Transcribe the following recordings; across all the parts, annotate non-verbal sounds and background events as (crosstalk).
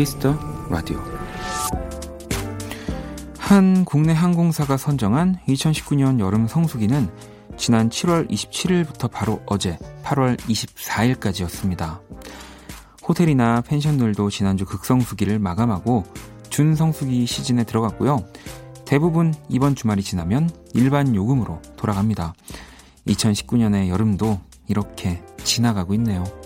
Kiss the Radio 한 국내 항공사가 선정한 2019년 여름 성수기는 지난 7월 27일부터 바로 어제 8월 24일까지였습니다. 호텔이나 펜션들도 지난주 극성수기를 마감하고 준성수기 시즌에 들어갔고요. 대부분 이번 주말이 지나면 일반 요금으로 돌아갑니다. 2019년의 여름도 이렇게 지나가고 있네요.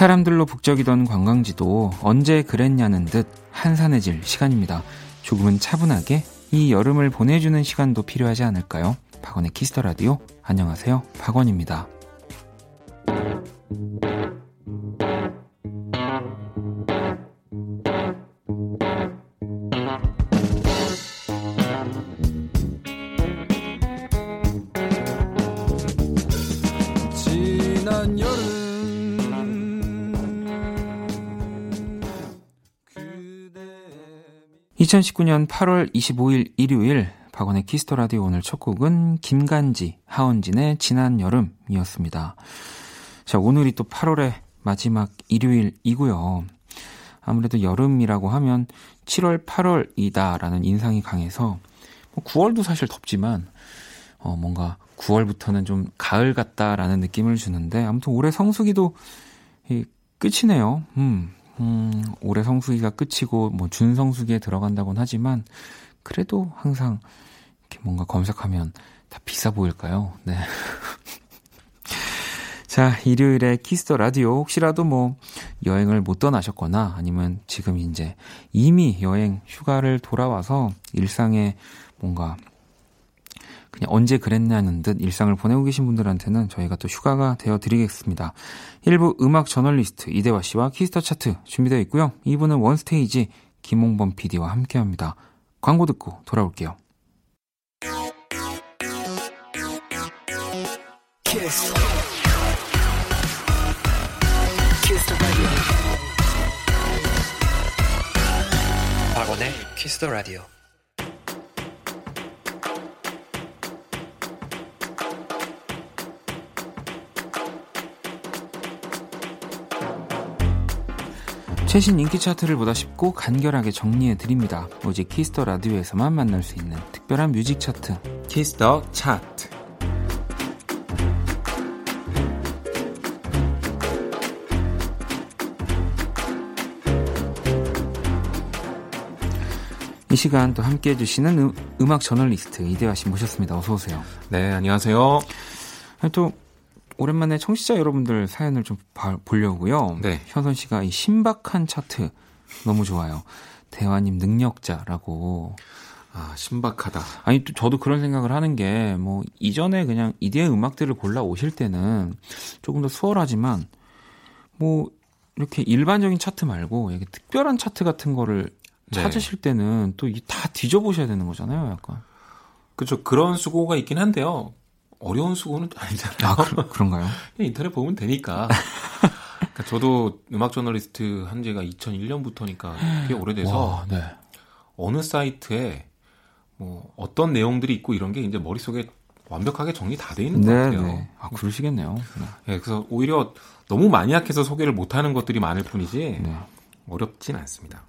사람들로 북적이던 관광지도 언제 그랬냐는 듯 한산해질 시간입니다. 조금은 차분하게 이 여름을 보내주는 시간도 필요하지 않을까요? 박원의 Kiss the Radio. 안녕하세요. 박원입니다. 2019년 8월 25일 일요일 박원의 Kiss the Radio 오늘 첫 곡은 김간지, 하헌진의 지난 여름이었습니다. 자, 오늘이 또 8월의 마지막 일요일이고요. 아무래도 여름이라고 하면 7월, 8월이다라는 인상이 강해서 뭐 9월도 사실 덥지만 어, 뭔가 9월부터는 좀 가을 같다라는 느낌을 주는데 아무튼 올해 성수기도 이, 끝이네요. 음, 음, 올해 성수기가 끝이고 뭐 준성수기에 들어간다곤 하지만 그래도 항상 이렇게 뭔가 검색하면 다 비싸 보일까요? 네. (laughs) 자, 일요일에 Kiss the Radio 혹시라도 뭐 여행을 못 떠나셨거나 아니면 지금 이제 이미 여행 휴가를 돌아와서 일상에 뭔가 그냥 언제 그랬냐는 듯 일상을 보내고 계신 분들한테는 저희가 또 휴가가 되어 드리겠습니다. 1부 음악 저널리스트 이대화 씨와 Kiss the Chart 준비되어 있고요. 2부는 원스테이지 김홍범 PD와 함께 합니다. 광고 듣고 돌아올게요. Kiss. Kiss 박원의 Kiss the Radio. 최신 인기 차트를 보다 쉽고 간결하게 정리해 드립니다. 오직 Kiss the 라디오에서만 만날 수 있는 특별한 뮤직 차트. Kiss the 차트. 이 시간 또 함께 해주시는 음, 음악 저널리스트 이대화 씨 모셨습니다. 어서 오세요. 네, 안녕하세요. 또 오랜만에 청취자 여러분들 사연을 좀 봐, 보려고요. 네. 현선 씨가 이 신박한 차트 너무 좋아요. 대화님 능력자라고. 아, 신박하다. 아니, 또 저도 그런 생각을 하는 게, 뭐, 이전에 그냥 이대의 음악들을 골라 오실 때는 조금 더 수월하지만, 뭐, 이렇게 일반적인 차트 말고, 이렇게 특별한 차트 같은 거를 네. 찾으실 때는 또 다 뒤져보셔야 되는 거잖아요, 약간. 그렇죠. 그런 수고가 있긴 한데요. 어려운 수고는 아니잖아요. 아, 그, 런가요 (laughs) 인터넷 보면 되니까. 그러니까 저도 음악 저널리스트 한 지가 2001년부터니까 꽤 오래돼서 와, 네. 어느 사이트에 뭐 어떤 내용들이 있고 이런 게 이제 머릿속에 완벽하게 정리 다 돼 있는 네, 것 같아요. 네. 아, 그러시겠네요. 네. 네. 그래서 오히려 너무 마니악해서 소개를 못 하는 것들이 많을 뿐이지 네. 어렵진 않습니다.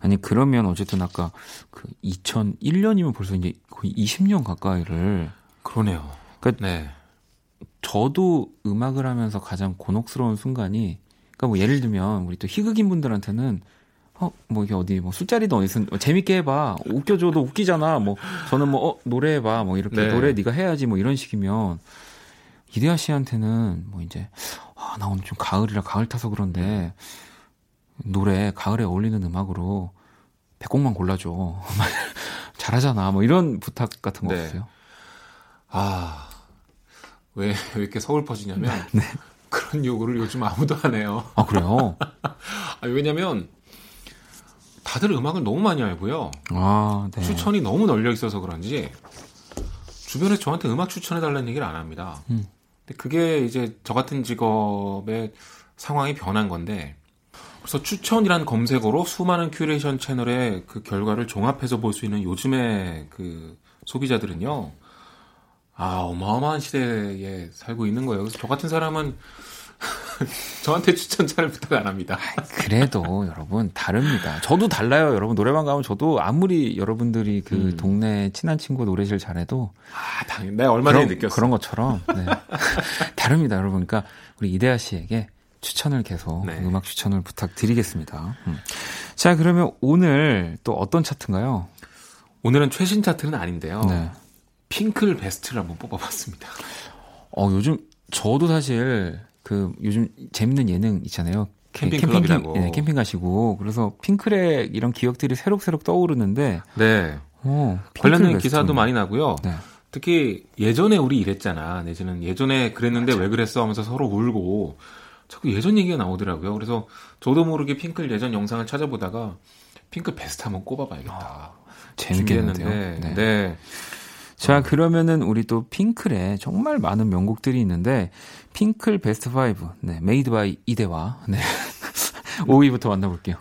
아니 그러면 어쨌든 아까 그 2001년이면 벌써 이제 거의 20년 가까이를 그러네요. 그러니까 네. 저도 음악을 하면서 가장 곤혹스러운 순간이 그러니까 뭐 예를 들면 우리 또 희극인 분들한테는 어뭐 이게 어디 뭐 술자리도 어디서 뭐 재밌게 해봐 웃겨줘도 웃기잖아 뭐 저는 뭐 어 노래해봐 뭐 이렇게 네. 노래 네가 해야지 뭐 이런 식이면 이대하 씨한테는 뭐 이제 아 나 오늘 좀 가을이라 가을 타서 그런데 노래 가을에 어울리는 음악으로 100곡만 골라줘 (laughs) 잘하잖아 뭐 이런 부탁 같은 거 네. 없어요? 아 왜, 왜 이렇게 서울 퍼지냐면 (laughs) 네. 그런 요구를 요즘 아무도 안 해요. 아 그래요? (laughs) 아니, 왜냐면 다들 음악을 너무 많이 알고요. 아, 네. 추천이 너무 널려 있어서 그런지 주변에 저한테 음악 추천해 달라는 얘기를 안 합니다. 음. 근데 그게 이제 저 같은 직업의 상황이 변한 건데 그래서 추천이란 검색어로 수많은 큐레이션 채널의 그 결과를 종합해서 볼 수 있는 요즘의 그 소비자들은요. 아, 어마어마한 시대에 살고 있는 거예요. 그래서 저 같은 사람은 (laughs) 저한테 추천 잘 부탁 안 합니다. 그래도 (laughs) 여러분 다릅니다. 저도 달라요. 여러분 노래방 가면 저도 아무리 여러분들이 그 음. 동네 친한 친구 노래실 잘해도 아, 당연 내가 얼마 전에 느꼈어. 그런 것처럼 네. (laughs) 다릅니다, 여러분. 그러니까 우리 이대하 씨에게 추천을 계속 네. 음악 추천을 부탁드리겠습니다. 음. 자, 그러면 오늘 또 어떤 차트인가요? 오늘은 최신 차트는 아닌데요. 네. 핑클 베스트를 한번 뽑아봤습니다. 어, 요즘 저도 사실 그 요즘 재밌는 예능 있잖아요. 캠핑 클럽이라고. 캠핑, 네, 캠핑 가시고 그래서 핑클의 이런 기억들이 새록새록 떠오르는데 네. 어, 관련된 기사도 많이 나고요. 네. 특히 예전에 우리 이랬잖아. 내지는 예전에 그랬는데 맞아. 왜 그랬어 하면서 서로 울고 자꾸 예전 얘기가 나오더라고요. 그래서 저도 모르게 핑클 예전 영상을 찾아보다가 핑클 베스트 한번 꼽아봐야겠다. 아, 재밌겠는데요. 네. 네. 자, 그러면은 우리 또 핑클에 정말 많은 명곡들이 있는데 핑클 베스트 5. 네, made by 이대화 네. (laughs) 5위부터 만나볼게요.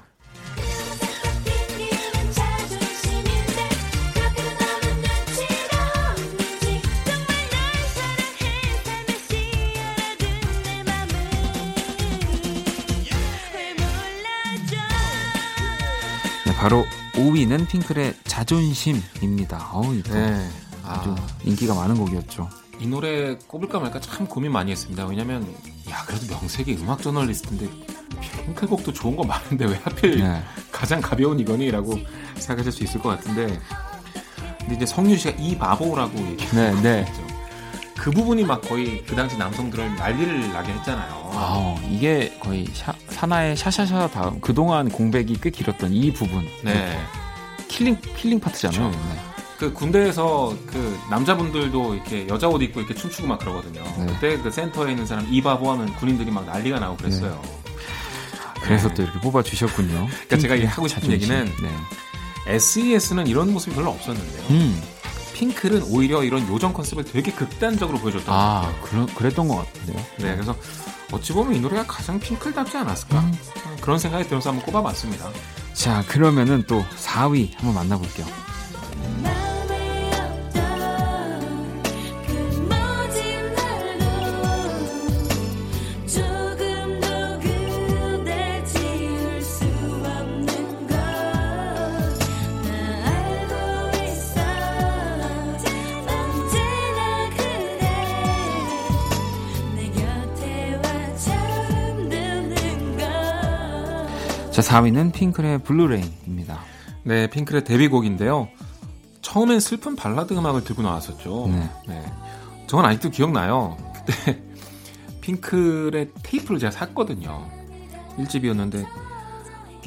네, 바로 5위는 핑클의 자존심입니다. 어우, 이거. 네. 아주 인기가 많은 곡이었죠. 이 노래 꼽을까 말까 참 고민 많이 했습니다. 왜냐면 야 그래도 명색이 음악 저널리스트인데 핑클곡도 좋은 거 많은데 왜 하필 네. 가장 가벼운 이거니라고 생각하실 수 있을 것 같은데 근데 이제 성윤 씨가 이 바보라고 얘기했죠. 네, 네. 그 부분이 막 거의 그 당시 남성들을 난리를 나게 했잖아요. 아, 이게 거의 샤, 사나의 샤샤샤 다음 그동안 공백이 꽤 길었던 이 부분. 네. killing killing 파트잖아요. 그렇죠. 네. 그 군대에서 그 남자분들도 이렇게 여자 옷 입고 이렇게 춤추고 막 그러거든요. 네. 그때 그 센터에 있는 사람 이 바보 하면 군인들이 막 난리가 나고 그랬어요. 네. 그래서 네. 또 이렇게 뽑아 주셨군요. 그러니까 제가 하고 싶은 얘기는 네. SES는 이런 모습이 별로 없었는데요. 음. 핑클은 오히려 이런 요정 컨셉을 되게 극단적으로 보여줬던 아, 것 같아요. 그러, 그랬던 것 같은데요. 네, 그래서 어찌 보면 이 노래가 가장 핑클답지 않았을까? 음. 그런 생각이 들어서 한번 꼽아봤습니다. 자, 그러면은 또 4위 한번 만나볼게요. 자, 4위는 핑클의 Blue Rain입니다. 네, 핑클의 데뷔곡인데요. 처음엔 슬픈 발라드 음악을 들고 나왔었죠. 네. 네. 저건 아직도 기억나요. 그때 (laughs) 핑클의 테이프를 제가 샀거든요. 1집이었는데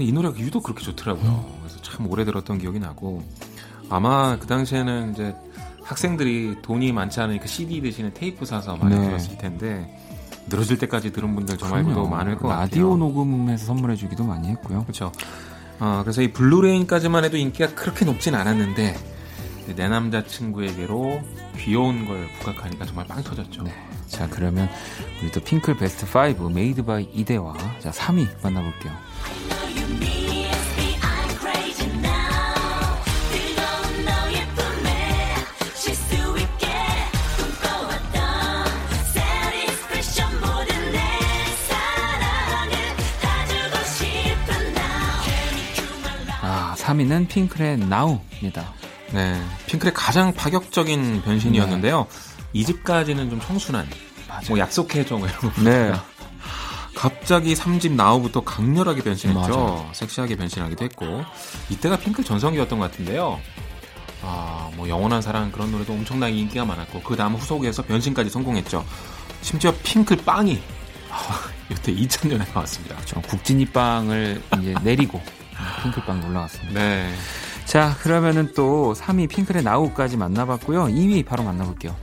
이 노래가 유독 그렇게 좋더라고요. 음. 그래서 참 오래 들었던 기억이 나고 아마 그 당시에는 이제 학생들이 돈이 많지 않으니까 CD 대신에 테이프 사서 많이 네. 들었을 텐데 늘어질 때까지 들은 분들 정말 더 많을 것 라디오 같아요. 녹음해서 선물해주기도 많이 했고요. 그렇죠. 어, 그래서 이 Blue Rain까지만 해도 인기가 그렇게 높진 않았는데 내 남자친구에게로 귀여운 걸 부각하니까 정말 빵 터졌죠. 네. 자 그러면 우리 또 핑클 베스트 5 made by 이대화 자 3위 만나볼게요. 3위는 핑클의 나우입니다. 네, 핑클의 가장 파격적인 변신이었는데요. 네. 2집까지는 좀 청순한, 맞아. 뭐 약속해줘 뭐 이런 거. 네. 갑자기 3집 나우부터 강렬하게 변신했죠. 맞아. 섹시하게 변신하기도 했고 이때가 핑클 전성기였던 것 같은데요. 아, 뭐 영원한 사랑 그런 노래도 엄청나게 인기가 많았고 그 다음 후속에서 변신까지 성공했죠. 심지어 핑클 빵이 아, 이때 2000년에 나왔습니다. 그렇죠. 국진이 빵을 이제 내리고 핑클 빵 올라왔습니다. 네. 자, 그러면은 또 3위 핑클의 나우까지 만나봤고요. 2위 바로 만나볼게요.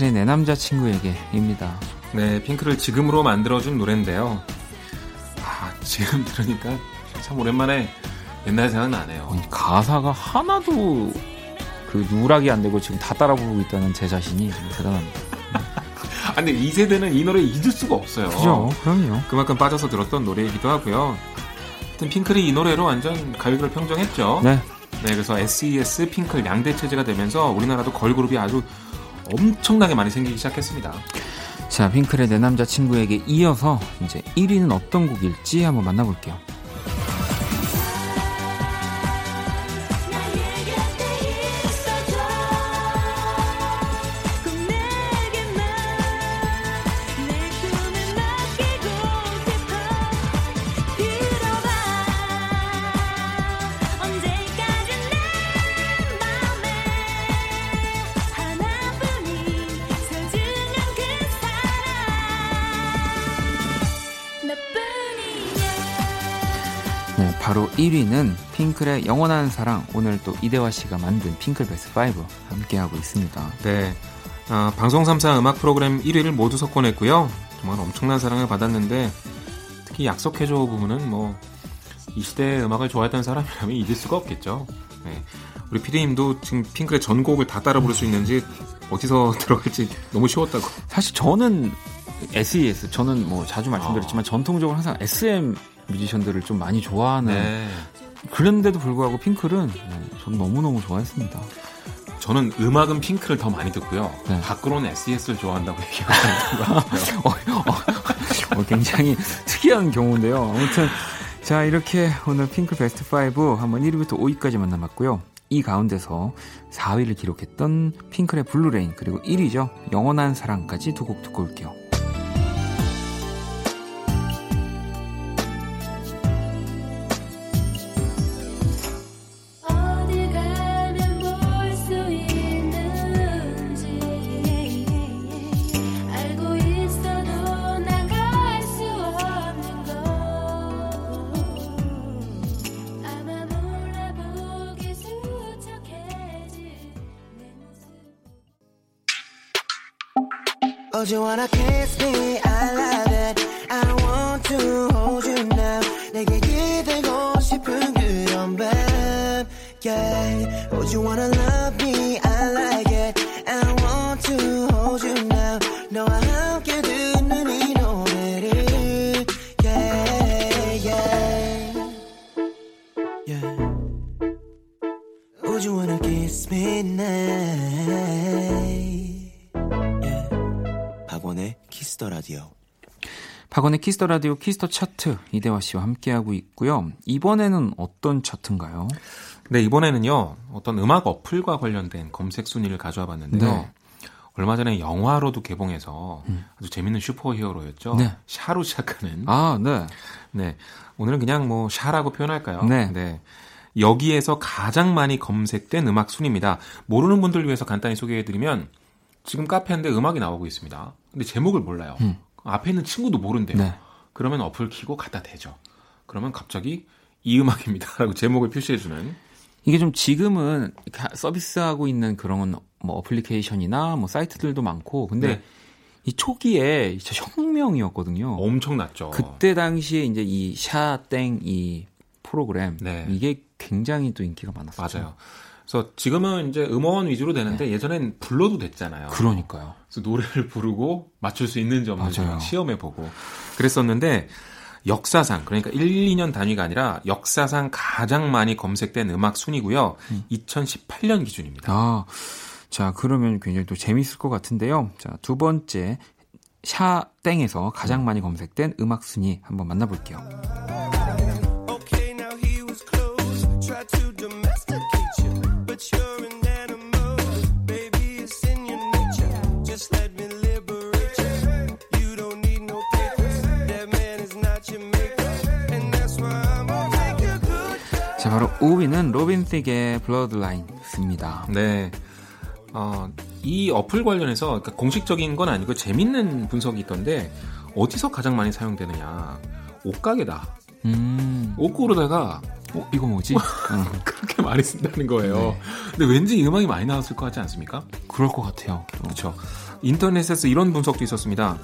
핑클의 내 남자친구에게입니다. 네, 핑클을 지금으로 만들어준 노래인데요. 아, 지금 들으니까 참 오랜만에 옛날 생각나네요. 가사가 하나도 그 누락이 안 되고 지금 다 따라 부르고 있다는 제 자신이 대단합니다. (laughs) 아, 근데 이 세대는 이 노래 잊을 수가 없어요. 그죠, 그럼요. 그만큼 빠져서 들었던 노래이기도 하고요. 하여튼 핑클이 이 노래로 완전 가요계를 평정했죠. 네. 네, 그래서 SES, 핑클 양대 체제가 되면서 우리나라도 걸그룹이 아주 엄청나게 많이 생기기 시작했습니다. 자, 핑클의 내 남자친구에게 이어서 이제 1위는 어떤 곡일지 한번 만나볼게요. 핑클의 영원한 사랑 오늘 또 이대화 씨가 만든 핑클 베스트 5 함께하고 있습니다. 네. 아, 방송 3사 음악 프로그램 1위를 모두 석권했고요. 정말 엄청난 사랑을 받았는데 특히 약속해줘 부분은 뭐 이 시대의 음악을 좋아했던 사람이라면 잊을 수가 없겠죠. 네. 우리 피디님도 지금 핑클의 전곡을 다 따라 부를 수 있는지 어디서 (laughs) 들어갈지 너무 쉬웠다고. 사실 저는 SES 저는 뭐 자주 말씀드렸지만 아. 전통적으로 항상 SM 뮤지션들을 좀 많이 좋아하는 네. 그런데도 불구하고 핑클은 네, 전 너무너무 좋아했습니다. 저는 음악은 핑클을 더 많이 듣고요. 네. 밖으로는 SES를 좋아한다고 (laughs) 얘기하는 (laughs) 어, 어, 어, 굉장히 특이한 경우인데요. 아무튼 자 이렇게 오늘 핑클 베스트 5 한번 1위부터 5위까지 만나봤고요. 이 가운데서 4위를 기록했던 핑클의 Blue Rain 그리고 1위죠. 영원한 사랑까지 두 곡 듣고 올게요. wanna kiss me? I love it. I want to hold you now. 내게 기대고 싶은 그런 밤. Yeah. Oh, do you wanna love me? I like it. I want to hold you now. 너와 함께 듣는 이 노래를. Yeah, yeah. Yeah. Would you wanna kiss me now? Kiss the 라디오. 박원의 Kiss the 라디오 Kiss the 차트 이대화 씨와 함께하고 있고요. 이번에는 어떤 차트인가요? 네, 이번에는요. 어떤 음악 어플과 관련된 검색 순위를 가져와 봤는데요. 네. 얼마 전에 영화로도 개봉해서 음. 아주 재밌는 슈퍼히어로였죠. 네. 샤로 시작하는. 아, 네. 네. 오늘은 그냥 뭐 샤라고 표현할까요? 네. 네. 여기에서 가장 많이 검색된 음악 순위입니다. 모르는 분들 위해서 간단히 소개해드리면 지금 카페인데 음악이 나오고 있습니다. 근데 제목을 몰라요. 음. 앞에 있는 친구도 모른대요. 네. 그러면 어플 키고 갖다 대죠. 그러면 갑자기 이 음악입니다라고 (laughs) 제목을 표시해주는. 이게 좀 지금은 서비스하고 있는 그런 뭐 어플리케이션이나 뭐 사이트들도 많고 근데 네. 이 초기에 진짜 혁명이었거든요. 엄청났죠. 그때 당시에 이제 이 샤땡 이 프로그램 네. 이게 굉장히 또 인기가 많았어요. 맞아요. 그래서 지금은 이제 음원 위주로 되는데 네. 예전엔 불러도 됐잖아요. 그러니까요. 그래서 노래를 부르고 맞출 수 있는지 없는지 시험해 보고 그랬었는데 역사상 그러니까 1, 2년 단위가 아니라 역사상 가장 많이 검색된 음악 순위고요. 음. 2018년 기준입니다. 아. 자, 그러면 굉장히 또 재밌을 것 같은데요. 자, 두 번째 샤땡에서 가장 많이 검색된 음악 순위 한번 만나 볼게요. 5위는 로빈 틱의 Blurred Lines입니다. 네. 어, 이 어플 관련해서 그러니까 공식적인 건 아니고 재밌는 분석이 있던데 어디서 가장 많이 사용되느냐. 옷가게다. 음. 옷 고르다가 어, 이거 뭐지? (laughs) 그렇게 많이 쓴다는 거예요. 네. 근데 왠지 음악이 많이 나왔을 것 같지 않습니까? 그럴 것 같아요. 그렇죠. 인터넷에서 이런 분석도 있었습니다.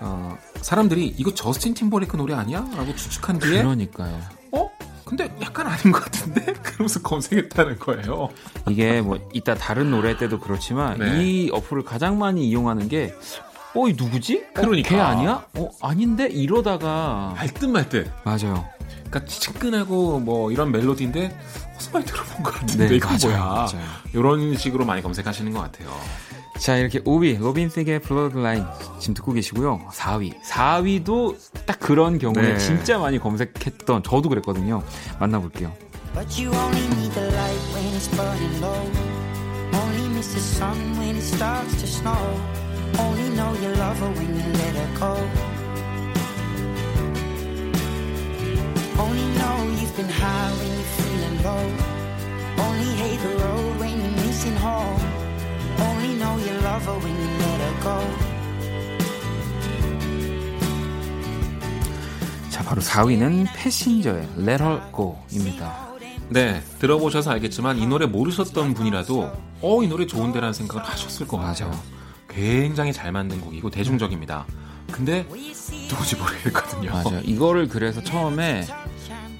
어, 사람들이 이거 저스틴 팀버레이크 노래 아니야? 라고 추측한 뒤에 그러니까요. 어? 근데 약간 아닌 것 같은데? (laughs) 그러면서 검색했다는 거예요. 이게 뭐 이따 다른 노래 때도 그렇지만 네. 이 어플을 가장 많이 이용하는 게 어, 이 누구지? 어, 그러니까. 걔 아니야? 어, 아닌데? 이러다가. 알듯 말듯. 맞아요. 그러니까 친근하고 뭐 이런 멜로디인데 어서 많이 들어본 것 같은데 네, 이거 뭐야? 맞아요. 이런 식으로 많이 검색하시는 것 같아요. 자, 이렇게 5위, 로빈 틱의 Blurred Lines 지금 듣고 계시고요. 4위. 4위도 딱 그런 경우에 네. 진짜 많이 검색했던, 저도 그랬거든요. 만나볼게요. But you only need the light when it's burning low. Only miss the sun when it starts to snow. Only know you love her when you let her go. Only know you've been high when you're feeling low. Only hate the road when you're missing home. Only know you love her when you let her go. 자, 바로 4위는 패신저의 Let Her Go입니다. 네, 들어보셔서 알겠지만 이 노래 모르셨던 분이라도 어, 이 노래 좋은데라는 생각을 하셨을 것 같아요. 굉장히 잘 만든 곡이고 대중적입니다. 근데 누구지 모르겠거든요. 맞아요. 이거를 그래서 처음에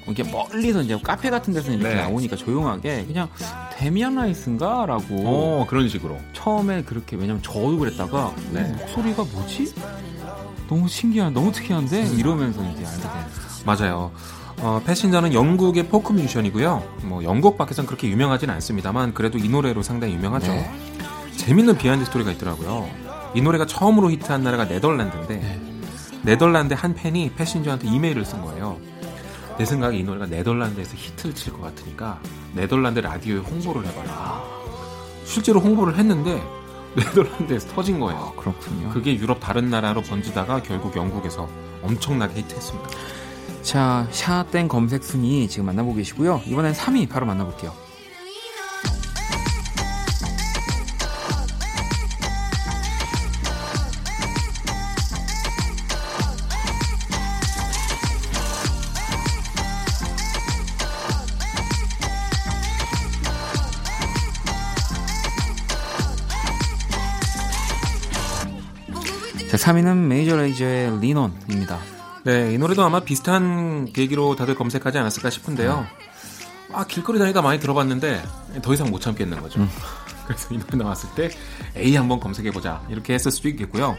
이게 멀리서 이제 카페 같은 데서 이렇게 네. 나오니까 조용하게 그냥 데미안 라이스인가라고 어, 그런 식으로 처음에 그렇게 왜냐면 저도 그랬다가 네. 목소리가 뭐지? 너무 신기한 너무 특이한데 이러면서 이제 알게 돼요. 맞아요. 어, 패신저는 영국의 포크 뮤지션이고요. 뭐 영국 밖에선 그렇게 유명하진 않습니다만 그래도 이 노래로 상당히 유명하죠. 네. 재밌는 behind story가 있더라고요. 이 노래가 처음으로 히트한 나라가 네덜란드인데 네. 네덜란드 한 팬이 패신저한테 이메일을 쓴 거예요. 내 생각에 이 노래가 네덜란드에서 히트를 칠 것 같으니까 네덜란드 라디오에 홍보를 해봐라. 실제로 홍보를 했는데 (laughs) 네덜란드에서 터진 거예요. 아, 그렇군요. 그게 유럽 다른 나라로 번지다가 결국 영국에서 엄청나게 히트했습니다. 자, 샤땡 검색 순위 지금 만나보고 계시고요. 이번엔 3위 바로 만나볼게요. 3위는 Major Lazer의 Lean On입니다. 네, 이 노래도 아마 비슷한 계기로 다들 검색하지 않았을까 싶은데요. 아, 길거리 다니다 많이 들어봤는데 더 이상 못 참겠는 거죠. 음. (laughs) 그래서 이 노래 나왔을 때 에이 한번 검색해보자. 이렇게 했을 수도 있겠고요.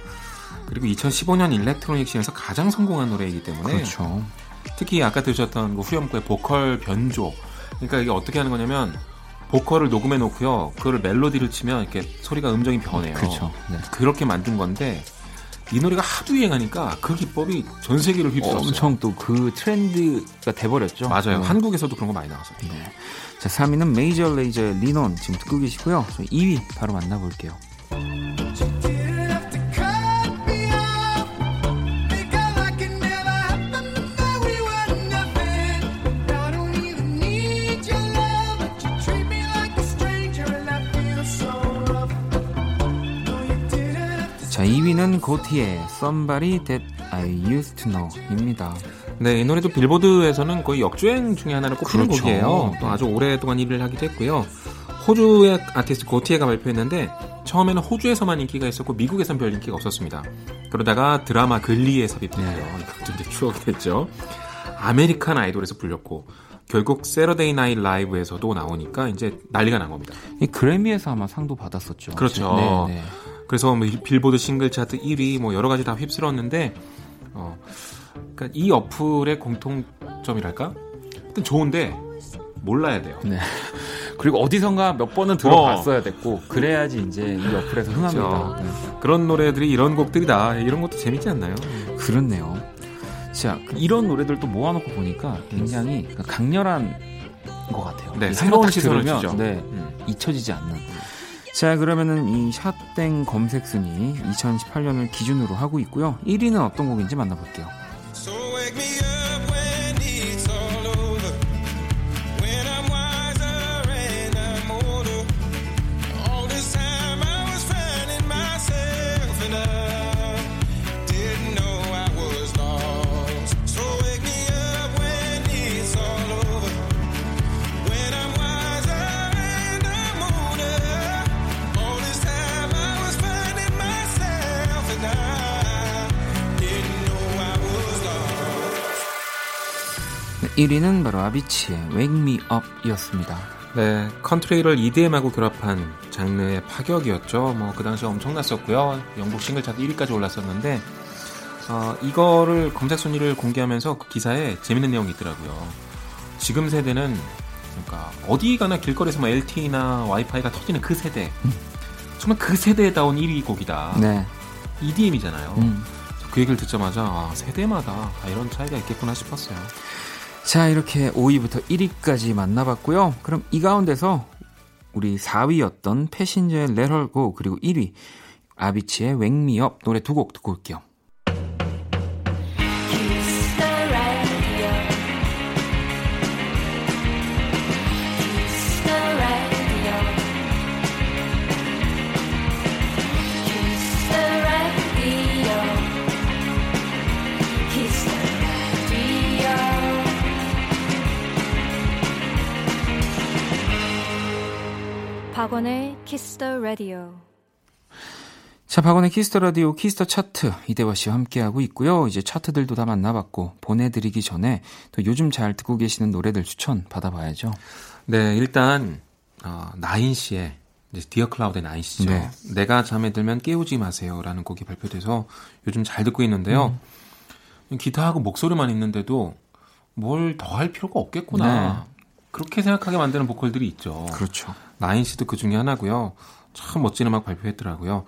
그리고 2015년 일렉트로닉 씬에서 가장 성공한 노래이기 때문에 그렇죠. 특히 아까 들으셨던 그 후렴구의 보컬 변조. 그러니까 이게 어떻게 하는 거냐면 보컬을 녹음해 놓고요. 그거를 멜로디를 치면 이렇게 소리가 음정이 변해요. 그렇죠. 네. 그렇게 만든 건데 이 노래가 하도 유행하니까 그 기법이 전 세계를 휩쓸었어요. 엄청 또 그 트렌드가 돼버렸죠. 맞아요. 네. 한국에서도 그런 거 많이 나왔어요. 네. 자, 3위는 메이저 레이저의 리논 지금 듣고 계시고요. 2위 바로 만나볼게요. 고티에의 Somebody That I Used to Know입니다. 네, 이 노래도 빌보드에서는 거의 역주행 중에 하나를 꼽히는 그렇죠. 곡이에요. 또 아주 오랫동안 1위를 하기도 했고요. 호주의 아티스트 고티에가 발표했는데 처음에는 호주에서만 인기가 있었고 미국에선 별 인기가 없었습니다. 그러다가 드라마 Glee에 삽입됐고요. 네. 이것도 이제 추억이 됐죠. American Idol에서 불렸고 결국 Saturday Night Live에서도 나오니까 이제 난리가 난 겁니다. 이 그래미에서 아마 상도 받았었죠. 그렇죠. 네, 네. 그래서 뭐 빌보드 싱글 차트 1위 뭐 여러 가지 다 휩쓸었는데 어 그러니까 이 어플의 공통점이랄까? 하여튼 좋은데 몰라야 돼요. 네. (laughs) 그리고 어디선가 몇 번은 들어봤어야 됐고 그래야지 이제 이 어플에서 흥합니다. 그렇죠. 네. 그런 노래들이 이런 곡들이다. 이런 것도 재밌지 않나요? 그렇네요. 자 이런 노래들도 모아놓고 보니까 굉장히 강렬한 것 같아요. 네, 새로운 시선을 주죠. 네, 음. 잊혀지지 않는. 자, 그러면은 이 샷땡 검색 순위 2018년을 기준으로 하고 있고요. 1위는 어떤 곡인지 만나볼게요. 1위는 바로 아비치의 Wake Me Up 이었습니다. 네, 컨트리를 EDM하고 결합한 장르의 파격이었죠. 뭐 그 당시 엄청났었고요. 영국 싱글 차트 1위까지 올랐었는데 어, 이거를 검색 순위를 공개하면서 그 기사에 재밌는 내용이 있더라고요. 지금 세대는 그러니까 어디 가나 길거리에서 뭐 LTE나 와이파이가 터지는 그 세대. 음. 정말 그 세대에 나온 1위 곡이다. 네. EDM이잖아요. 음. 그 얘기를 듣자마자 아, 세대마다 다 이런 차이가 있겠구나 싶었어요. 자, 이렇게 5위부터 1위까지 만나봤고요. 그럼 이 가운데서 우리 4위였던 패신저의 레럴고 그리고 1위 아비치의 웽미업 노래 두 곡 듣고 올게요. 박원의 Kiss the Radio. 자, 박원의 Kiss the Radio Kiss the 차트 이대화 씨와 함께하고 있고요. 이제 차트들도 다 만나봤고 보내드리기 전에 또 요즘 잘 듣고 계시는 노래들 추천 받아봐야죠. 네, 일단 어, 나인 씨의 이제 디어 클라우드의 나인 씨죠. 네. 내가 잠에 들면 깨우지 마세요라는 곡이 발표돼서 요즘 잘 듣고 있는데요. 음. 기타하고 목소리만 있는데도 뭘 더 할 필요가 없겠구나. 네. 그렇게 생각하게 만드는 보컬들이 있죠. 그렇죠. 나인 씨도 그 중에 하나고요. 참 멋진 음악 발표했더라고요.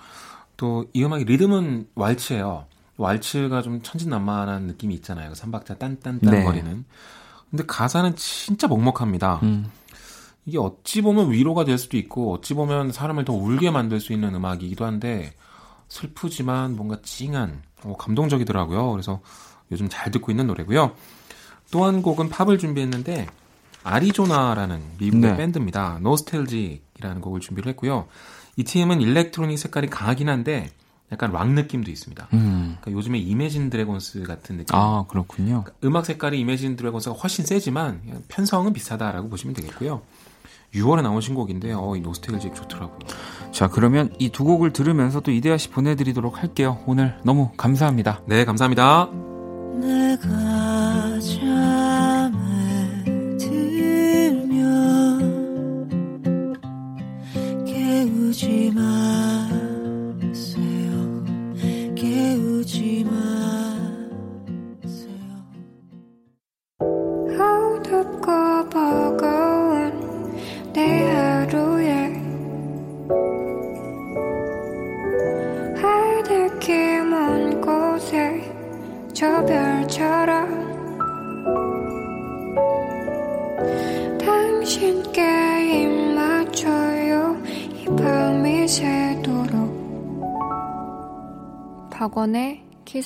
또 이 음악의 리듬은 왈츠예요. 왈츠가 좀 천진난만한 느낌이 있잖아요. 그 삼박자 딴딴딴 네. 거리는. 근데 가사는 진짜 먹먹합니다. 음. 이게 어찌 보면 위로가 될 수도 있고 어찌 보면 사람을 더 울게 만들 수 있는 음악이기도 한데 슬프지만 뭔가 찡한 어, 감동적이더라고요. 그래서 요즘 잘 듣고 있는 노래고요. 또 한 곡은 팝을 준비했는데 아리조나라는 미국의 네. 밴드입니다. Nostalgic라는 곡을 준비를 했고요. 이 팀은 일렉트로닉 색깔이 강하긴 한데 약간 락 느낌도 있습니다. 음. 그러니까 요즘에 이매진 드래곤스 같은 느낌. 아 그렇군요. 그러니까 음악 색깔이 이매진 드래곤스가 훨씬 세지만 편성은 비슷하다라고 보시면 되겠고요. 6월에 나온 신곡인데 어, 이 Nostalgic 좋더라고요. 자 그러면 이 두 곡을 들으면서 또 이대화 씨 보내드리도록 할게요. 오늘 너무 감사합니다. 네 감사합니다.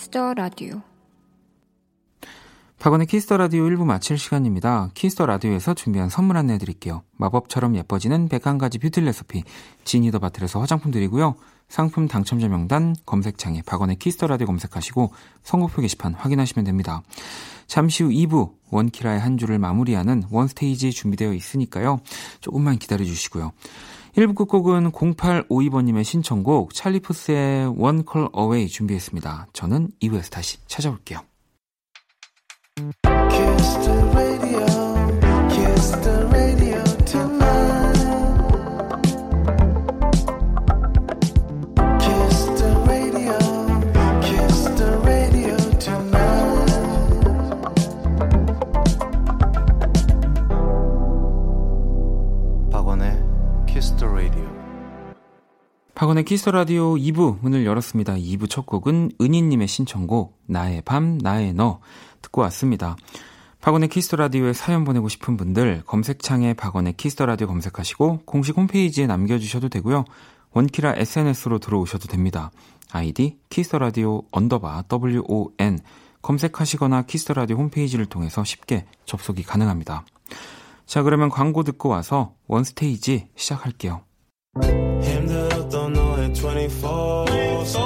Kiss the Radio 박원의 Kiss the Radio 1부 마칠 시간입니다. Kiss the Radio에서 준비한 선물 안내 드릴게요. 마법처럼 예뻐지는 101가지 뷰티 레시피 Genie the Bottle에서 화장품 드리고요. 상품 당첨자 명단 검색창에 박원의 Kiss the Radio 검색하시고 선곡표 게시판 확인하시면 됩니다. 잠시 후 2부 원키라의 한 주를 마무리하는 원스테이지 준비되어 있으니까요. 조금만 기다려 주시고요. 1부 끝곡은 0852번님의 신청곡 찰리푸스의 One Call Away 준비했습니다. 저는 2부에서 다시 찾아올게요. 박원의 Kiss Radio 2부 문을 열었습니다. 2부 첫 곡은 은희님의 신청곡 나의 밤 나의 너 듣고 왔습니다. 박원의 Kiss Radio에 사연 보내고 싶은 분들 검색창에 박원의 Kiss Radio 검색하시고 공식 홈페이지에 남겨주셔도 되고요. 원키라 SNS로 들어오셔도 됩니다. 아이디 Kiss Radio underbar WON 검색하시거나 Kiss Radio 홈페이지를 통해서 쉽게 접속이 가능합니다. 자 그러면 광고 듣고 와서 원스테이지 시작할게요. 힘들었던 너의 24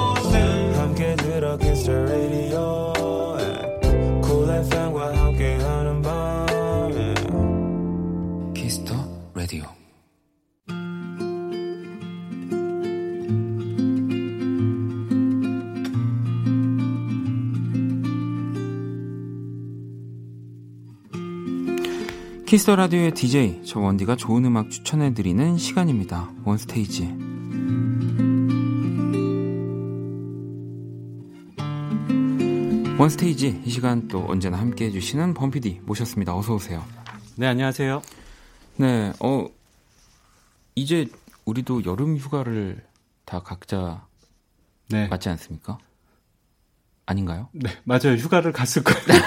함께 들어 kiss the radio. Cool FM과 함께하는 밤. Kiss the radio Kiss the Radio의 DJ 저 원디가 좋은 음악 추천해 드리는 시간입니다. 원스테이지. 원 스테이지 이 시간 또 언제나 함께 해주시는 범피디 모셨습니다. 어서 오세요. 네 안녕하세요. 네, 어 이제 우리도 여름 휴가를 다 각자 네. 맞지 않습니까? 아닌가요? 네 맞아요. 휴가를 갔을 거예요.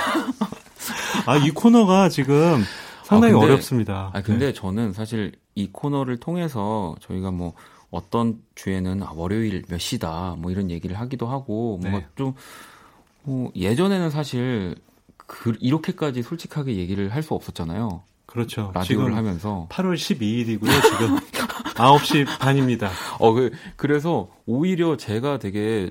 (laughs) 아이 코너가 지금 상당히 아, 근데, 어렵습니다. 아 근데 네. 저는 사실 이 코너를 통해서 저희가 뭐 어떤 주에는 아, 월요일 몇 시다 뭐 이런 얘기를 하기도 하고 뭔가 네. 좀 뭐 예전에는 사실 그 이렇게까지 솔직하게 얘기를 할 수 없었잖아요. 그렇죠. 라디오를 하면서 8월 12일이고요. 지금 (laughs) 9시 반입니다. 어, 그, 그래서 오히려 제가 되게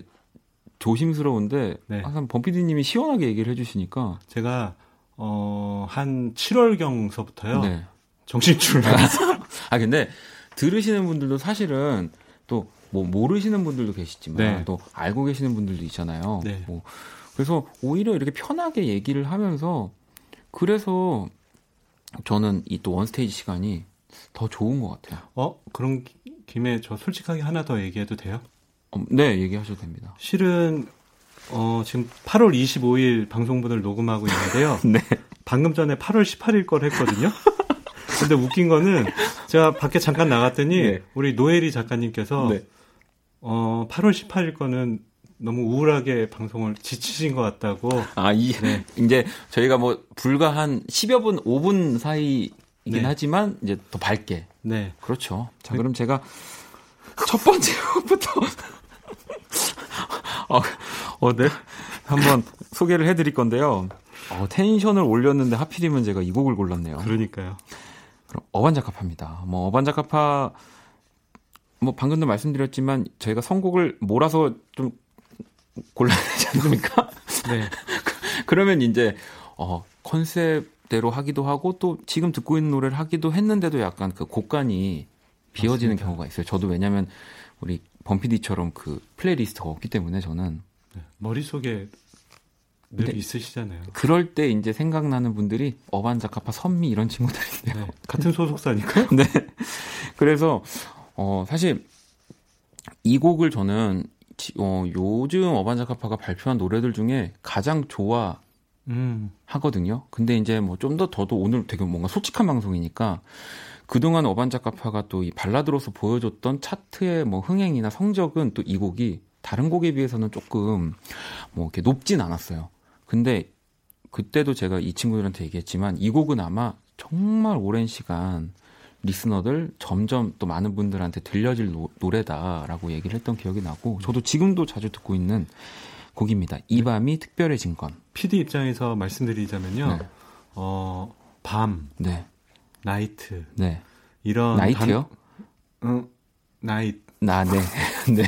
조심스러운데 네. 항상 범피디님이 시원하게 얘기를 해주시니까 제가 어, 한 7월 경서부터요. 네. 정신줄 알았어요. (laughs) 아, 근데 들으시는 분들도 사실은 또 뭐 모르시는 분들도 계시지만 네. 또 알고 계시는 분들도 있잖아요. 네. 뭐 그래서 오히려 이렇게 편하게 얘기를 하면서 그래서 저는 이 또 원스테이지 시간이 더 좋은 것 같아요. 어? 그런 김에 저 솔직하게 하나 더 얘기해도 돼요? 어, 네, 얘기하셔도 됩니다. 실은 어, 지금 8월 25일 방송분을 녹음하고 있는데요. (laughs) 네. 방금 전에 8월 18일 걸 했거든요. 근데 웃긴 거는 제가 밖에 잠깐 나갔더니 네. 우리 노엘이 작가님께서 네. 어, 8월 18일 거는 너무 우울하게 방송을 지치신 것 같다고. 아, 이, 네. 이제 저희가 뭐 불과 한 10여 분, 5분 사이이긴 네. 하지만 이제 더 밝게. 네. 그렇죠. 자, 그럼 제가 첫 번째부터 (laughs) 어, 어, 네. 한번 소개를 해드릴 건데요. 어, 텐션을 올렸는데 하필이면 제가 이 곡을 골랐네요. 그러니까요. 그럼 어반자카파입니다. 뭐 어반자카파 뭐 방금도 말씀드렸지만 저희가 선곡을 몰아서 좀 되지 않습니까? 네. (laughs) 그러면 이제 어 컨셉대로 하기도 하고 또 지금 듣고 있는 노래를 하기도 했는데도 약간 그 곳간이 비어지는 맞습니다. 경우가 있어요. 저도 왜냐면 우리 범피디처럼 그 playlist가 없기 때문에 저는 네, 머릿속에 늘 있으시잖아요. 그럴 때 이제 생각나는 분들이 어반자카파 선미 이런 친구들인데요. 네, 같은 소속사니까요. (laughs) 네. 그래서 어 사실 이 곡을 저는 어 요즘 어반자카파가 발표한 노래들 중에 가장 좋아 음. 하거든요. 근데 이제 뭐 좀 더 더도 오늘 되게 뭔가 솔직한 방송이니까 그동안 어반자카파가 또 이 발라드로서 보여줬던 차트의 뭐 흥행이나 성적은 또 이 곡이 다른 곡에 비해서는 조금 뭐 이렇게 높진 않았어요. 근데 그때도 제가 이 친구들한테 얘기했지만 이 곡은 아마 정말 오랜 시간 listener들 점점 또 많은 분들한테 들려질 노, 노래다라고 얘기를 했던 기억이 나고 저도 지금도 자주 듣고 있는 곡입니다. 이 밤이 특별해진 건. PD 입장에서 말씀드리자면요. 네. 어, 밤. 네. Night. 네. 이런 night요? 단... 응, Night. 나, 네. (laughs) 네.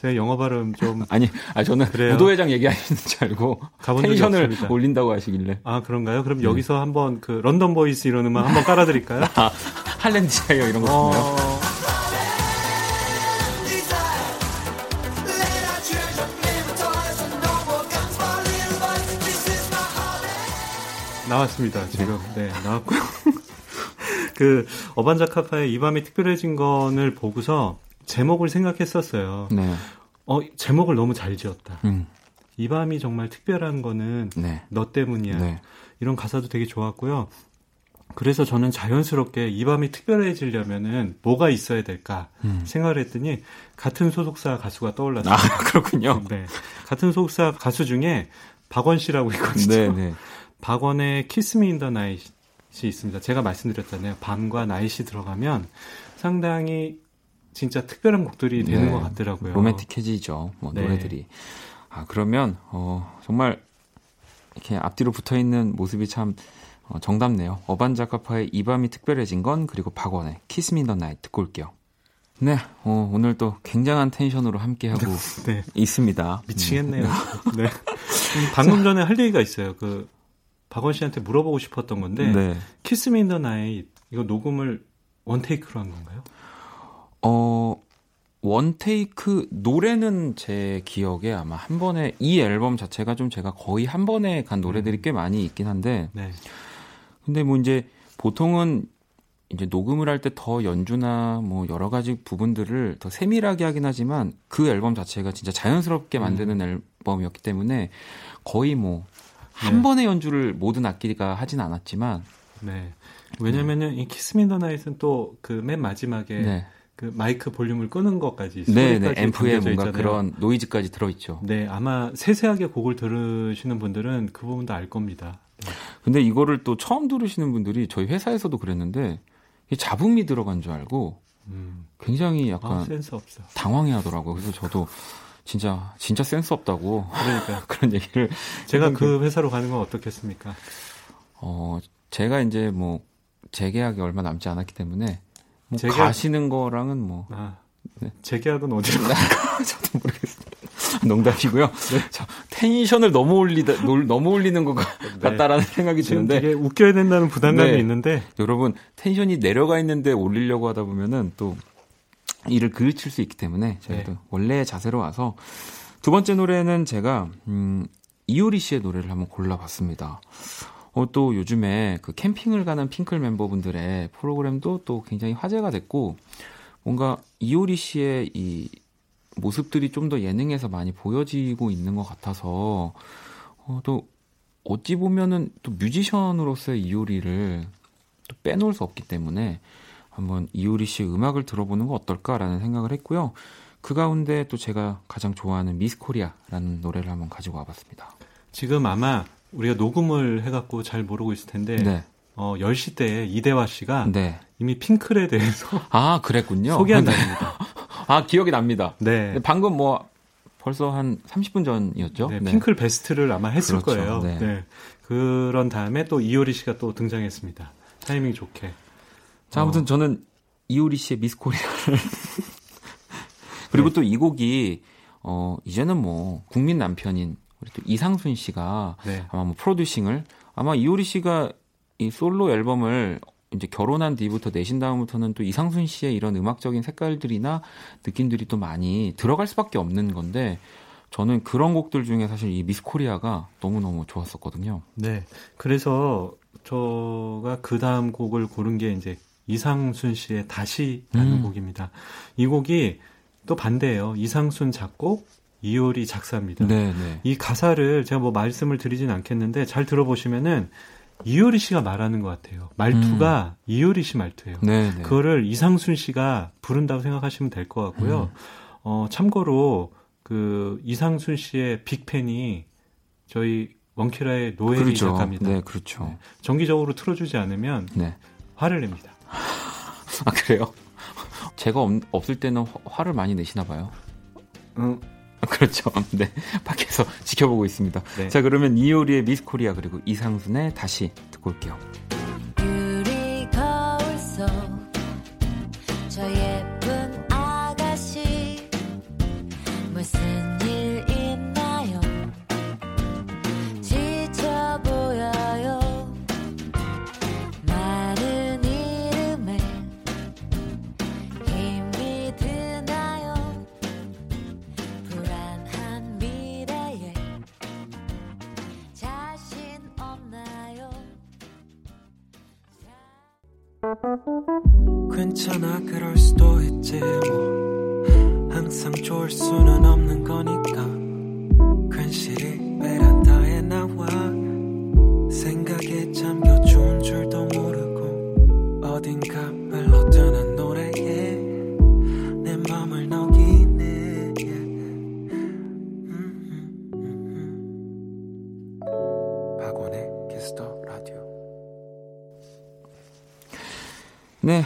제가 영어 발음 좀. 아니, 아, 저는 그래요. 무도회장 얘기하시는 줄 알고. 텐션을 없습니다. 올린다고 하시길래. 아, 그런가요? 그럼 네. 여기서 한번 그 London Boys 이런 음악 한번 깔아드릴까요? (laughs) 아, Harlem Desire 이런 거 같은데요? 어... 나왔습니다, 지금. 네, 나왔고요. (laughs) 그 어반자카파의 이 밤이 특별해진 건을 보고서 제목을 생각했었어요. 네. 어 제목을 너무 잘 지었다. 음. 이 밤이 정말 특별한 거는 네. 너 때문이야. 네. 이런 가사도 되게 좋았고요. 그래서 저는 자연스럽게 이 밤이 특별해지려면은 뭐가 있어야 될까 음. 생각을 했더니 같은 소속사 가수가 떠올랐어요. 아, (laughs) 그렇군요. 네. 같은 소속사 가수 중에 박원 씨라고 있거든요. 네, 네. 박원의 키스 미 인더 나잇 이 있습니다. 제가 말씀드렸잖아요. 밤과 나잇이 들어가면 상당히 진짜 특별한 곡들이 되는 네, 것 같더라고요. 로맨틱해지죠. 뭐 네. 노래들이. 아 그러면 어 정말 이렇게 앞뒤로 붙어 있는 모습이 참 어, 정답네요. 어반자카파의 이 밤이 특별해진 건 그리고 박원의 Kiss Me the Night 듣고 올게요. 네, 어, 오늘 또 굉장한 텐션으로 함께하고 (laughs) 네. 있습니다. 미치겠네요. 음. (laughs) 네. 음, 방금 전에 할 얘기가 있어요. 그 박원 씨한테 물어보고 싶었던 건데 네. Kiss Me in the Night 이거 녹음을 one take로 한 건가요? 어 one take 노래는 제 기억에 아마 한 번에 이 앨범 자체가 좀 제가 거의 한 번에 간 노래들이 음. 꽤 많이 있긴 한데 네. 근데 뭐 이제 보통은 이제 녹음을 할 때 더 연주나 뭐 여러 가지 부분들을 더 세밀하게 하긴 하지만 그 앨범 자체가 진짜 자연스럽게 만드는 음. 앨범이었기 때문에 거의 뭐한 네. 번의 연주를 모든 악기가 하진 않았지만 네. 왜냐면은 이 Kiss Me in the Night은 또 그 맨 마지막에 네. 그 마이크 볼륨을 끄는 것까지 네, 네. 앰프에 뭔가 있잖아요. 그런 노이즈까지 들어 있죠. 네, 아마 세세하게 곡을 들으시는 분들은 그 부분도 알 겁니다. 네. 근데 이거를 또 처음 들으시는 분들이 저희 회사에서도 그랬는데 잡음이 들어간 줄 알고 음. 굉장히 약간 아, 센스 없어. 당황해 하더라고요. 그래서 저도 진짜 진짜 센스 없다고 그러니까 (laughs) 그런 얘기를 제가 그 회사로 가는 건 어떻겠습니까? 어, 제가 이제 뭐 재계약이 얼마 남지 않았기 때문에 뭐 재계약... 가시는 거랑은 뭐 아, 네. 재계약은 어디로 (laughs) 저도 모르겠습니다. (laughs) 농담이고요. 네. 저, 텐션을 너무 올리다 너무 올리는 것 네. 같다라는 생각이 드는데 되게 웃겨야 된다는 부담감이 네. 있는데 여러분 텐션이 내려가 있는데 올리려고 하다 보면은 또 일을 그르칠 수 있기 때문에 저희도 네. 원래의 자세로 와서 두 번째 노래는 제가 음, 이효리 씨의 노래를 한번 골라봤습니다. 어, 또 요즘에 그 캠핑을 가는 핑클 멤버분들의 프로그램도 또 굉장히 화제가 됐고 뭔가 이효리 씨의 이 모습들이 좀 더 예능에서 많이 보여지고 있는 것 같아서 어, 또 어찌 보면은 또 뮤지션으로서의 이효리를 또 빼놓을 수 없기 때문에 한번 이효리 씨의 음악을 들어보는 거 어떨까라는 생각을 했고요. 그 가운데 또 제가 가장 좋아하는 미스 코리아라는 노래를 한번 가지고 와봤습니다. 지금 아마 우리가 녹음을 해갖고 잘 모르고 있을 텐데 네. 어, 10시 때 이대화 씨가 네. 이미 핑클에 대해서 아 그랬군요. (laughs) 소개한답니다. 아 기억이 납니다. 네. 방금 뭐 벌써 한 30분 전이었죠. 네, 네. 핑클 베스트를 아마 했을 그렇죠. 거예요. 네. 네. 그런 다음에 또 이효리 씨가 또 등장했습니다. 타이밍 좋게. 자 아무튼 어. 저는 이효리 씨의 미스 코리아를 (laughs) 그리고 네. 또이 곡이 어 이제는 뭐 국민 남편인 우리 또 이상순 씨가 네. 아마 뭐 프로듀싱을 아마 이효리 씨가 이 솔로 앨범을 이제 결혼한 뒤부터 내신 다음부터는 또 이상순 씨의 이런 음악적인 색깔들이나 느낌들이 또 많이 들어갈 수밖에 없는 건데 저는 그런 곡들 중에 사실 이 미스 코리아가 너무너무 좋았었거든요. 네. 그래서 저가 그 다음 곡을 고른 게 이제 이상순 씨의 다시라는 음. 곡입니다. 이 곡이 또 반대예요. 이상순 작곡, 이효리 작사입니다. 네네. 네. 이 가사를 제가 뭐 말씀을 드리진 않겠는데 잘 들어보시면은 이효리 씨가 말하는 것 같아요. 말투가 음. 이효리 씨 말투예요. 네네. 네. 그거를 이상순 씨가 부른다고 생각하시면 될 것 같고요. 음. 어, 참고로 그 이상순 씨의 빅팬이 저희 원키라의 노예리 그렇죠. 작가입니다. 네, 그렇죠. 네. 정기적으로 틀어주지 않으면 네. 화를 냅니다. (laughs) 아 그래요? 제가 없, 없을 때는 화, 를 많이 내시나 봐요. 음, (laughs) 그렇죠. 네. 밖에서 지켜보고 있습니다. 네. 자, 그러면 이효리의 미스 코리아 그리고 이상순의 다시 듣고 올게요. 괜찮아 그럴 수도 있지 뭐. 항상 좋을 수는 없는 거니까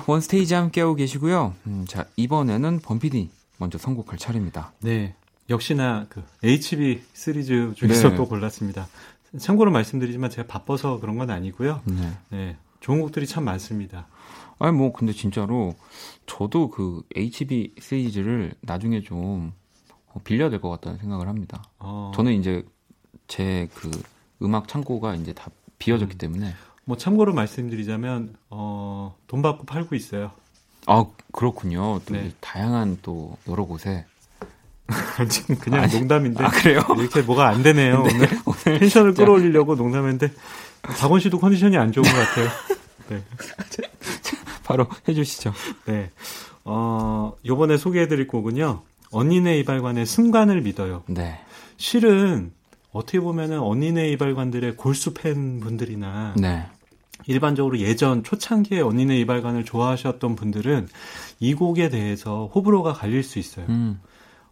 네, 원스테이지 함께하고 계시고요. 음, 자, 이번에는 범피디 먼저 선곡할 차례입니다. 네. 역시나 그 HB 시리즈 중에서 네. 또 골랐습니다. 참고로 말씀드리지만 제가 바빠서 그런 건 아니고요. 네. 네. 좋은 곡들이 참 많습니다. 아니, 뭐, 근데 진짜로 저도 그 HB 시리즈를 나중에 좀 빌려야 될 것 같다는 생각을 합니다. 어. 저는 이제 제 그 음악 창고가 이제 다 비어졌기 음. 때문에. 뭐 참고로 말씀드리자면 어, 돈 받고 팔고 있어요. 아 그렇군요. 또 네. 다양한 또 여러 곳에 지금 그냥 아니, 농담인데 아, 그래요? 이렇게 뭐가 안 되네요. 오늘, 오늘 텐션을 끌어올리려고 농담했는데 박원 씨도 컨디션이 안 좋은 것 같아요. 네. (laughs) 바로 해주시죠. 네. 어, 요번에 소개해드릴 곡은요. 언니네 이발관의 순간을 믿어요. 네. 실은 어떻게 보면은 언니네 이발관들의 골수 팬 분들이나 네. 일반적으로 예전 초창기에 언니네 이발관을 좋아하셨던 분들은 이 곡에 대해서 호불호가 갈릴 수 있어요. 음.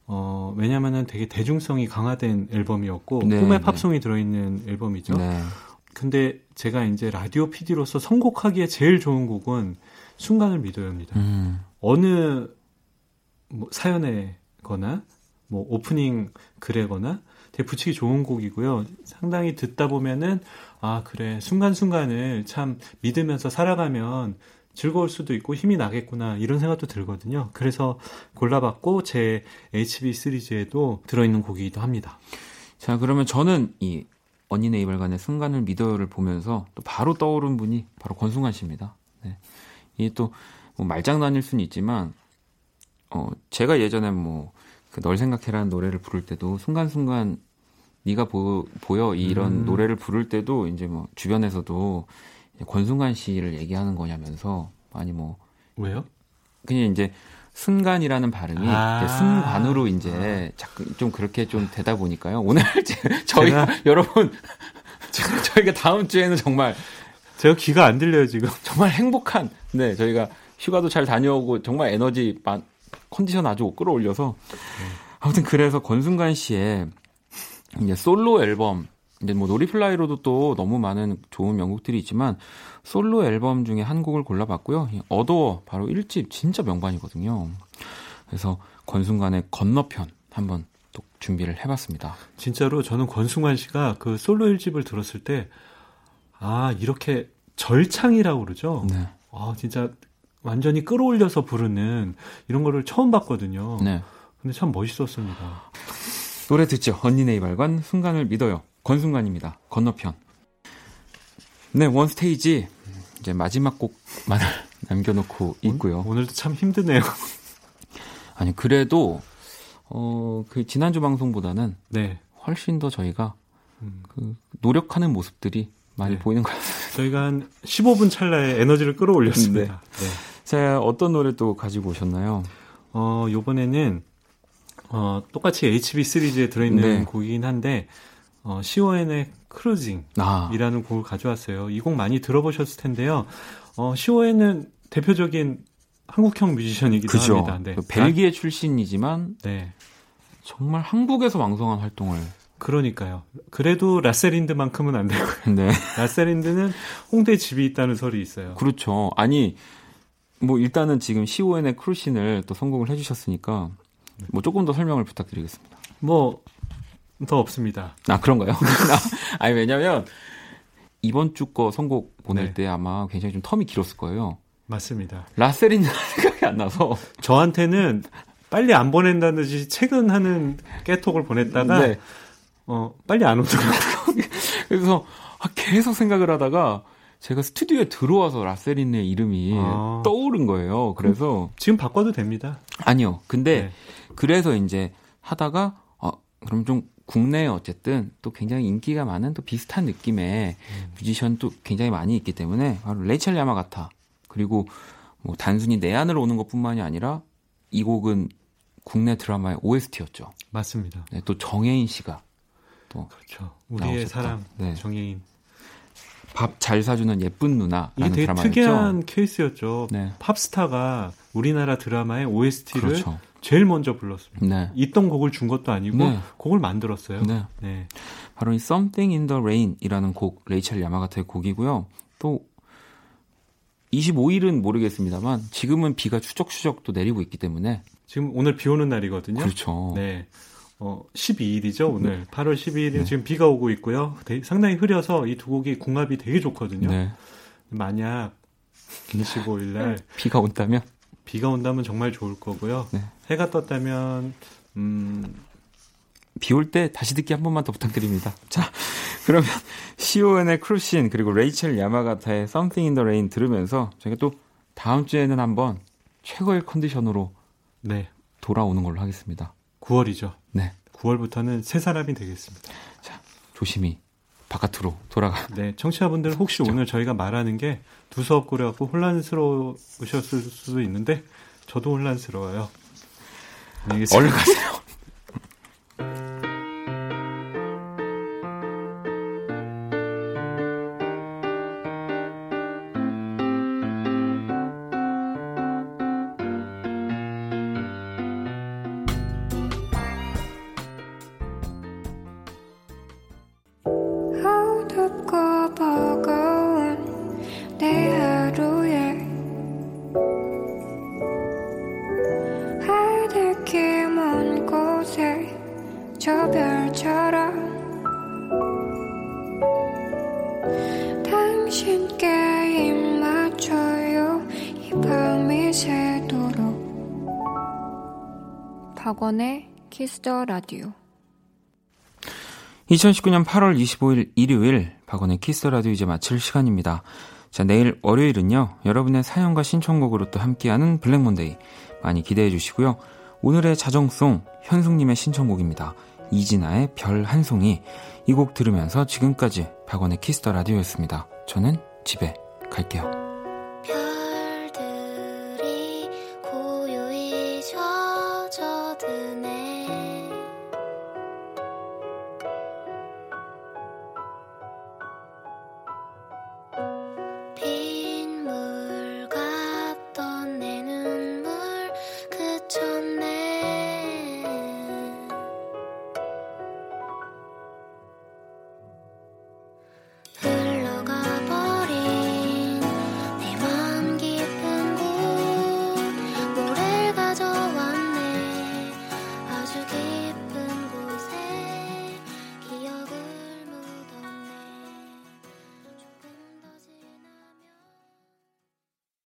어, 왜냐면은 되게 대중성이 강화된 앨범이었고, 네, 꿈의 네. 팝송이 들어있는 앨범이죠. 네. 근데 제가 이제 라디오 PD로서 선곡하기에 제일 좋은 곡은 순간을 믿어요입니다. 음. 어느 뭐 사연에 거나 뭐 오프닝 글에거나 되게 붙이기 좋은 곡이고요. 상당히 듣다 보면은 아 그래 순간순간을 참 믿으면서 살아가면 즐거울 수도 있고 힘이 나겠구나 이런 생각도 들거든요. 그래서 골라봤고 제 HB 시리즈에도 들어있는 곡이기도 합니다. 자 그러면 저는 이 언니네 이발관의 순간을 믿어요를 보면서 또 바로 떠오른 분이 바로 권순관 씨입니다. 네. 이게 또뭐 말장난일 수는 있지만 어 제가 예전에 뭐 그 널 생각해라는 노래를 부를 때도 순간순간 네가 보, 보여 이런 음. 노래를 부를 때도 이제 뭐 주변에서도 권순관 씨를 얘기하는 거냐면서 많이 뭐 왜요? 그냥 이제 순간이라는 발음이 아~ 이제 순관으로 이제 자꾸 좀 그렇게 좀 되다 보니까요. 오늘 (laughs) 저희 제가... (laughs) 여러분 저희가 다음 주에는 정말 제가 귀가 안 들려요 지금. (laughs) 정말 행복한 네 저희가 휴가도 잘 다녀오고 정말 에너지 컨디션 아주 끌어올려서 아무튼 그래서 권순관 씨의 이제 솔로 앨범 이제 뭐 놀이플라이로도 또 너무 많은 좋은 명곡들이 있지만 솔로 앨범 중에 한 곡을 골라봤고요. 어두워 바로 1집 진짜 명반이거든요. 그래서 권순관의 건너편 한번 또 준비를 해봤습니다. 진짜로 저는 권순관 씨가 그 솔로 1집을 들었을 때 아 이렇게 절창이라고 그러죠. 네. 아 진짜 완전히 끌어올려서 부르는 이런 거를 처음 봤거든요. 네. 근데 참 멋있었습니다. 노래 듣죠. 언니네 이발관 순간을 믿어요. 권순관입니다. 건너편. 네, 원 스테이지 이제 마지막 곡만 (laughs) 남겨놓고 있고요. 오늘도 참 힘드네요. (laughs) 아니 그래도 어 그 지난주 방송보다는 네. 훨씬 더 저희가 음. 그 노력하는 모습들이 많이 네. 보이는 것 같아요. 저희가 한 15분 찰나에 에너지를 끌어올렸습니다. 네. 네. 자, 어떤 노래 또 가지고 오셨나요? 어, 요번에는 어, 똑같이 HB 시리즈에 들어있는 네. 곡이긴 한데 어, CON의 크루징이라는 아. 곡을 가져왔어요. 이 곡 많이 들어보셨을 텐데요. 어, CON은 대표적인 한국형 뮤지션이기도 그죠. 합니다. 네. 그 벨기에 출신이지만 네. 정말 한국에서 왕성한 활동을 그러니까요. 그래도 라셀린드만큼은 안 되고요. (laughs) 네. 라셀린드는 홍대 집이 있다는 설이 있어요. 그렇죠. 아니 뭐 일단은 지금 CON의 크루신을 또 선곡을 해주셨으니까 뭐 조금 더 설명을 부탁드리겠습니다. 뭐 더 없습니다. 아 그런가요? (laughs) 아니 왜냐면 이번 주 거 선곡 보낼 네. 때 아마 굉장히 좀 텀이 길었을 거예요. 맞습니다. 라셀인 (laughs) 생각이 안 나서 저한테는 빨리 안 보낸다는 듯이 최근하는 깨톡을 보냈다가 네. 어 빨리 안 오더라고요. (laughs) 그래서 아, 계속 생각을 하다가 제가 스튜디오에 들어와서 라셀린의 이름이 아. 떠오른 거예요. 그래서 지금 바꿔도 됩니다. 아니요. 근데 네. 그래서 이제 하다가 어 그럼 좀 국내에 어쨌든 또 굉장히 인기가 많은 또 비슷한 느낌의 음. 뮤지션 도 굉장히 많이 있기 때문에 바로 레이첼 야마가타 그리고 뭐 단순히 내 안으로 오는 것뿐만이 아니라 이 곡은 국내 드라마의 OST였죠. 맞습니다. 네, 또 정혜인 씨가 또 그렇죠. 우리의 나오셨다. 사랑 네. 정혜인 밥 잘 사주는 예쁜 누나라는 이게 되게 드라마였죠. 특이한 케이스였죠. 네. 팝스타가 우리나라 드라마의 OST를 그렇죠. 제일 먼저 불렀습니다. 네. 있던 곡을 준 것도 아니고 네. 곡을 만들었어요. 네. 네. 바로 이 Something in the Rain이라는 곡 레이첼 야마가타의 곡이고요. 또 25일은 모르겠습니다만 지금은 비가 추적추적 또 내리고 있기 때문에 지금 오늘 비 오는 날이거든요. 그렇죠. 네. 어, 12일이죠, 오늘. 네. 8월 12일은 네. 지금 비가 오고 있고요. 되게, 상당히 흐려서 이 두 곡이 궁합이 되게 좋거든요. 네. 만약 25일 날 (laughs) 비가 온다면 비가 온다면 정말 좋을 거고요. 네. 해가 떴다면 음... 비 올 때 다시 듣기 한 번만 더 부탁드립니다. 자, 그러면 시오엔의 크루신 그리고 레이첼 야마가타의 Something in the Rain 들으면서 저희가 또 다음 주에는 한번 최고의 컨디션으로 네. 돌아오는 걸로 하겠습니다. 9월이죠. 네. 9월부터는 새 사람이 되겠습니다. 자, 조심히 바깥으로 돌아가. 네, 청취자분들 혹시 그렇죠. 오늘 저희가 말하는 게 두서없고래갖고 혼란스러우셨을 수도 있는데 저도 혼란스러워요. 얼른 가세요. 박원의 Kiss the Radio 2019년 8월 25일 일요일 박원의 Kiss the Radio 이제 마칠 시간입니다. 자, 내일 월요일은요. 여러분의 사연과 신청곡으로 또 함께하는 Black Monday 많이 기대해 주시고요. 오늘의 자정송 현숙님의 신청곡입니다. 이진아의 별 한 송이 이 곡 들으면서 지금까지 박원의 Kiss the Radio였습니다. 저는 집에 갈게요.